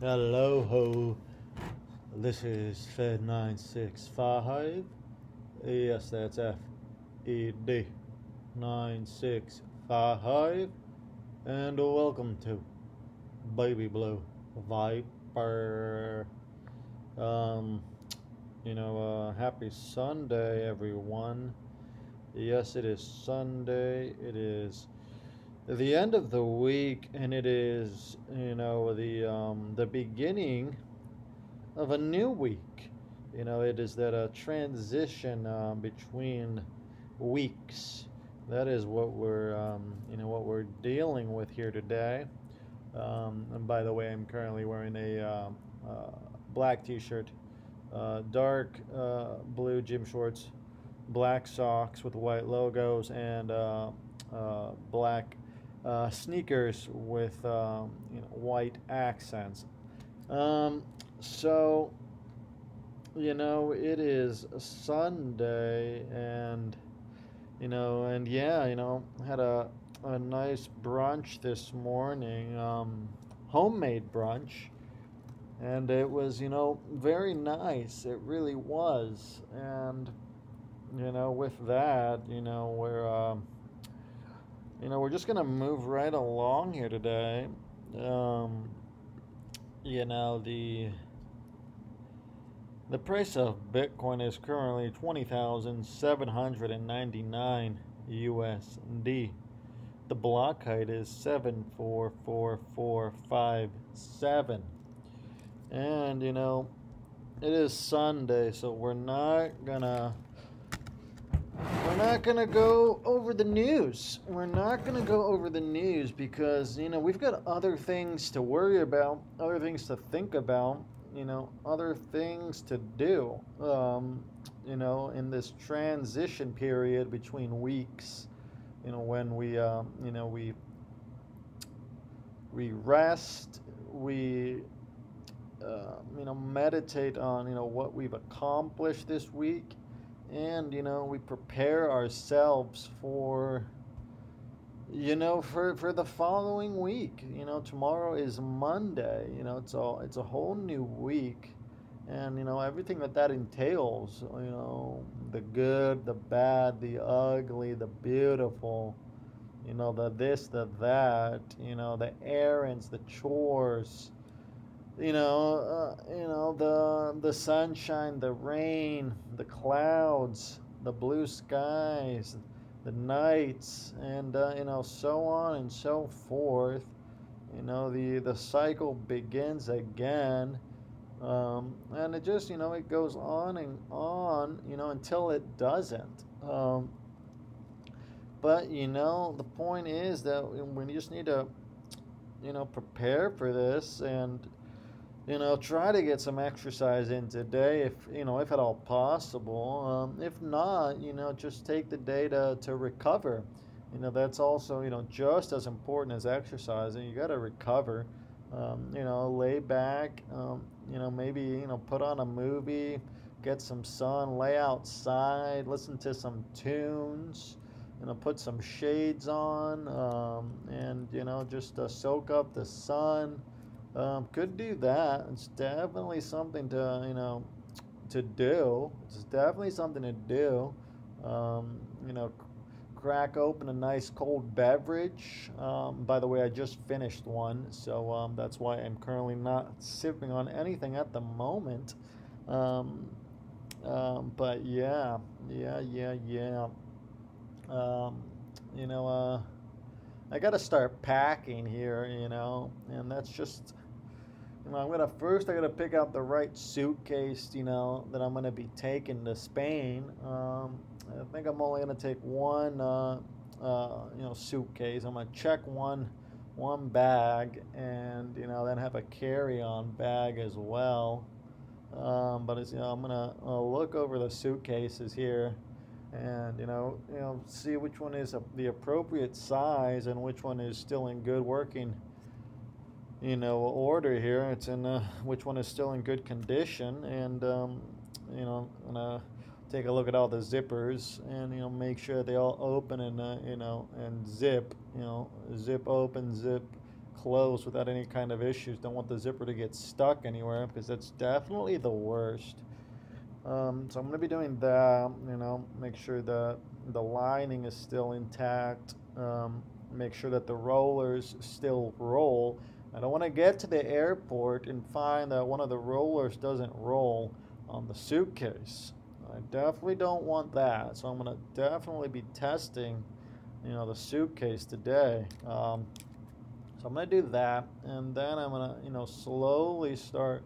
Hello ho. This is Fed 965. Yes, that's F E D 965. And welcome to Baby Blue Viper. Um, you know, uh, happy Sunday, everyone. Yes, it is Sunday. It is the end of the week, and it is you know the um, the beginning of a new week. You know, it is that a transition um, between weeks. That is what we're um, you know what we're dealing with here today. Um, and by the way, I'm currently wearing a uh, uh, black T-shirt, uh, dark uh, blue gym shorts, black socks with white logos, and uh, uh, black uh, sneakers with um, you know, white accents. Um, so, you know, it is Sunday, and you know, and yeah, you know, had a a nice brunch this morning, um, homemade brunch, and it was you know very nice. It really was, and you know, with that, you know, we're. Um, you know, we're just going to move right along here today. Um, you know, the the price of Bitcoin is currently 20,799 USD. The block height is 744457. And, you know, it is Sunday, so we're not going to we're not going to go over the news. We're not going to go over the news because, you know, we've got other things to worry about, other things to think about, you know, other things to do, um, you know, in this transition period between weeks, you know, when we, um, you know, we, we rest, we, uh, you know, meditate on, you know, what we've accomplished this week and you know we prepare ourselves for you know for for the following week. You know tomorrow is monday you know it's a it's a whole new week. And you know everything that that entails you know the good the bad the ugly the beautiful you know the this the that you know the errands the chores you know, uh, you know the the sunshine, the rain, the clouds, the blue skies, the nights, and uh, you know so on and so forth. You know the the cycle begins again, um, and it just you know it goes on and on. You know until it doesn't. Um, but you know the point is that we just need to you know prepare for this and you know, try to get some exercise in today, if you know, if at all possible. Um, if not, you know, just take the day to, to recover. You know, that's also you know just as important as exercising. You got to recover. Um, you know, lay back. Um, you know, maybe you know, put on a movie, get some sun, lay outside, listen to some tunes. You know, put some shades on, um, and you know, just uh, soak up the sun. Um, could do that. It's definitely something to you know to do. It's definitely something to do. Um, you know, crack open a nice cold beverage. Um, by the way, I just finished one, so um, that's why I'm currently not sipping on anything at the moment. Um, um, but yeah, yeah, yeah, yeah. Um, you know, uh, I got to start packing here, you know, and that's just I'm gonna first I gotta pick out the right suitcase, you know, that I'm gonna be taking to Spain. Um, I think I'm only gonna take one, uh, uh, you know, suitcase. I'm gonna check one, one bag, and you know, then have a carry-on bag as well. Um, but you know, I'm gonna uh, look over the suitcases here, and you know, you know, see which one is a, the appropriate size and which one is still in good working you know order here. It's in uh, which one is still in good condition, and um, you know, I'm gonna take a look at all the zippers and you know make sure they all open and uh, you know and zip. You know, zip open, zip close without any kind of issues. Don't want the zipper to get stuck anywhere because that's definitely the worst. Um, so I'm to be doing that, you know, make sure that the lining is still intact, um, make sure that the rollers still roll. I don't want to get to the airport and find that one of the rollers doesn't roll on the suitcase. I definitely don't want that. So I'm going to definitely be testing, you know, the suitcase today. Um, so I'm going to do that. And then I'm going to, you know, slowly start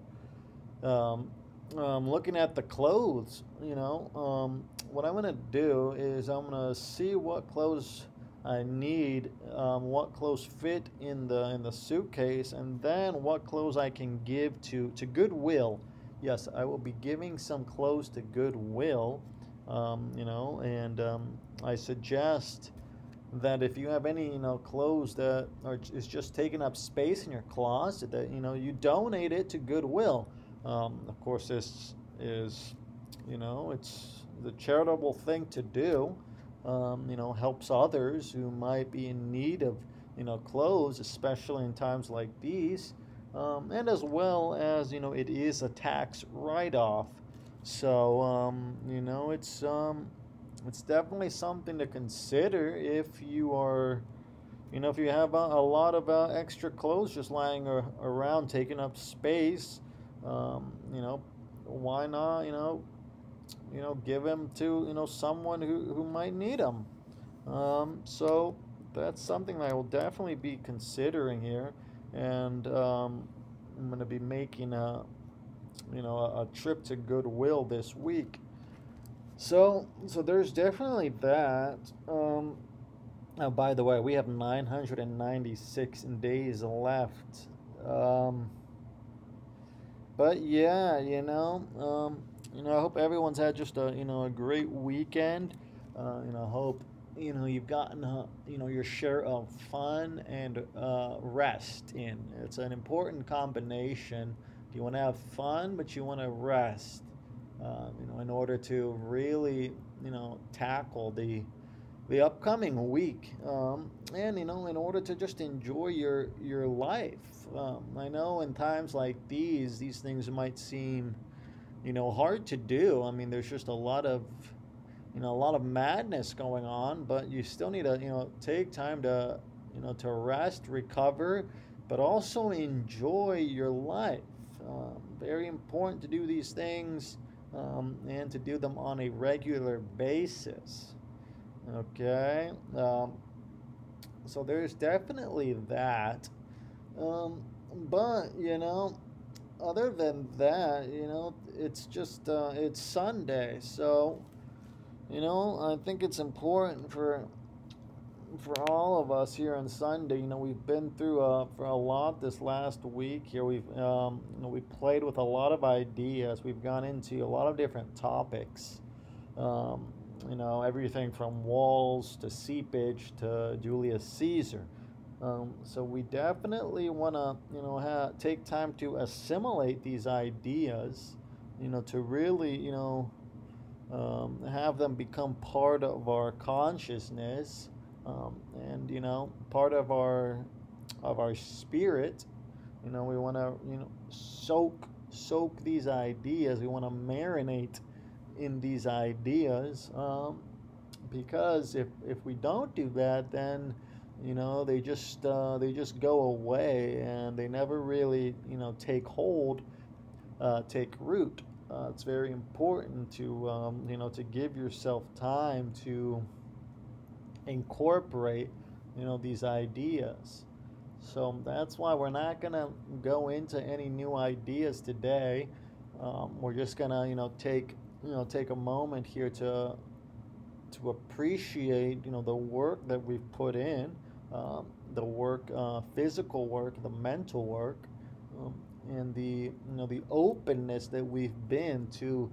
um, um, looking at the clothes, you know, um, what I'm gonna do is I'm gonna see what clothes I need, um, what clothes fit in the in the suitcase, and then what clothes I can give to to Goodwill. Yes, I will be giving some clothes to Goodwill, um, you know, and um, I suggest that if you have any you know clothes that are is just taking up space in your closet, that you know you donate it to Goodwill. Um, of course, this is, you know, it's the charitable thing to do. Um, you know, helps others who might be in need of, you know, clothes, especially in times like these. Um, and as well as, you know, it is a tax write off. So, um, you know, it's, um, it's definitely something to consider if you are, you know, if you have a, a lot of uh, extra clothes just lying around taking up space um, you know, why not, you know, you know, give him to, you know, someone who, who might need him. Um, so that's something that I will definitely be considering here. And um, I'm going to be making a, you know, a, a trip to Goodwill this week. So, so there's definitely that. Um, now, by the way, we have 996 days left. Um, but yeah, you know, um, you know, I hope everyone's had just a you know a great weekend. Uh, you know, I hope you know you've gotten uh, you know your share of fun and uh, rest in. It's an important combination. You want to have fun, but you want to rest. Um, you know, in order to really you know tackle the the upcoming week, um, and you know, in order to just enjoy your your life um, I know in times like these, these things might seem, you know, hard to do. I mean, there's just a lot of, you know, a lot of madness going on, but you still need to, you know, take time to, you know, to rest, recover, but also enjoy your life. Um, very important to do these things um, and to do them on a regular basis. Okay. Um, so there's definitely that. Um, but you know, other than that, you know, it's just uh, it's Sunday, so you know, I think it's important for for all of us here on Sunday. You know, we've been through uh, for a lot this last week here. We've um, you know, we played with a lot of ideas. We've gone into a lot of different topics. Um, you know, everything from walls to seepage to Julius Caesar. Um, so we definitely want to, you know, ha- take time to assimilate these ideas, you know, to really, you know, um, have them become part of our consciousness, um, and you know, part of our of our spirit. You know, we want to, you know, soak soak these ideas. We want to marinate in these ideas, um, because if if we don't do that, then you know they just uh, they just go away and they never really you know take hold uh, take root. Uh, it's very important to um, you know to give yourself time to incorporate you know these ideas. So that's why we're not to go into any new ideas today. Um, we're just to you know take you know take a moment here to to appreciate you know the work that we've put in um, the work, uh, physical work, the mental work, um, and the you know the openness that we've been to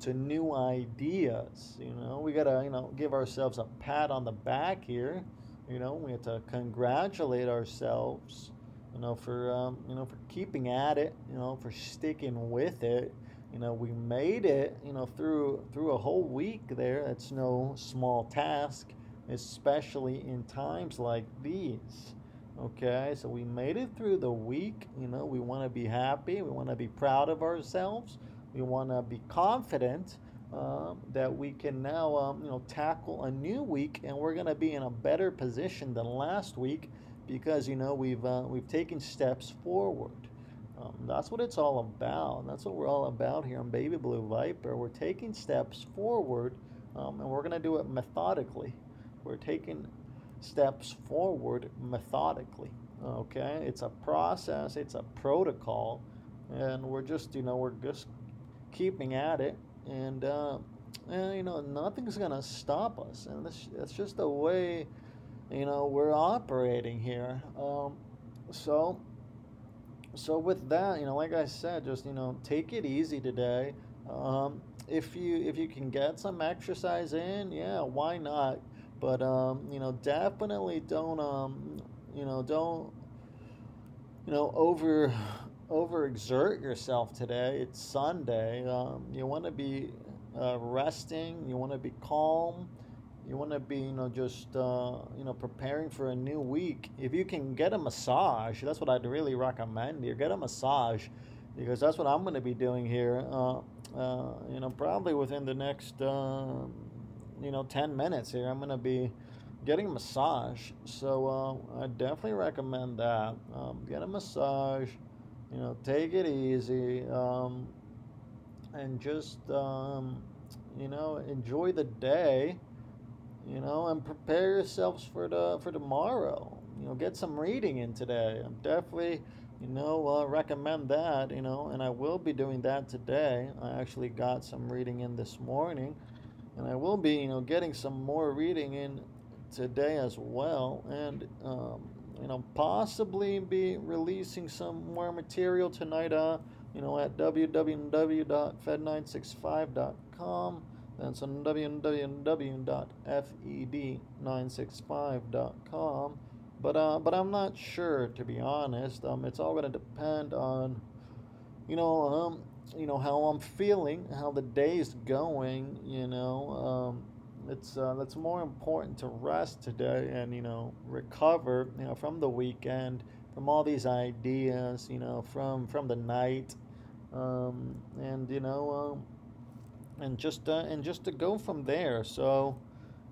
to new ideas. You know, we gotta you know give ourselves a pat on the back here. You know, we have to congratulate ourselves. You know, for um, you know for keeping at it. You know, for sticking with it. You know, we made it. You know, through through a whole week there. That's no small task especially in times like these. Okay, so we made it through the week. You know, we want to be happy. We want to be proud of ourselves. We want to be confident um, that we can now, um, you know, tackle a new week, and we're going to be in a better position than last week because you know we've uh, we've taken steps forward. Um, that's what it's all about. That's what we're all about here on Baby Blue Viper. We're taking steps forward, um, and we're going to do it methodically. We're taking steps forward methodically. Okay, it's a process, it's a protocol, and we're just, you know, we're just keeping at it, and, uh, and you know, nothing's gonna stop us, and this, that's just the way, you know, we're operating here. Um, so, so with that, you know, like I said, just you know, take it easy today. Um, if you if you can get some exercise in, yeah, why not? But um, you know, definitely don't um, you know, don't you know, over overexert yourself today. It's Sunday. Um, you want to be uh, resting. You want to be calm. You want to be, you know, just uh, you know, preparing for a new week. If you can get a massage, that's what I'd really recommend. You get a massage, because that's what I'm going to be doing here. Uh, uh, you know, probably within the next um, you know 10 minutes here i'm going to be getting a massage. So uh, i definitely recommend that. Um, get a massage you know take it easy um, and just um, you know enjoy the day you know and prepare yourselves for the for tomorrow. You know get some reading in today. I'm definitely you know uh, recommend that you know and i will be doing that today. I actually got some reading in this morning and I will be, you know, getting some more reading in today as well, and um, you know, possibly be releasing some more material tonight. Uh, you know, at www.fed965.com. That's on www.fed965.com. But uh, but I'm not sure to be honest. Um, it's all going to depend on, you know, um, you know how I'm feeling, how the day is going. You know, um, it's uh, that's more important to rest today and you know recover. You know from the weekend, from all these ideas. You know from from the night, um, and you know, um, and just uh, and just to go from there. So.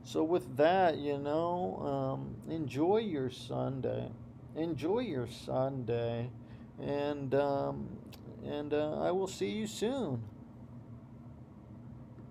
So with that, you know, um, enjoy your Sunday. Enjoy your Sunday, and um, and uh, I will see you soon.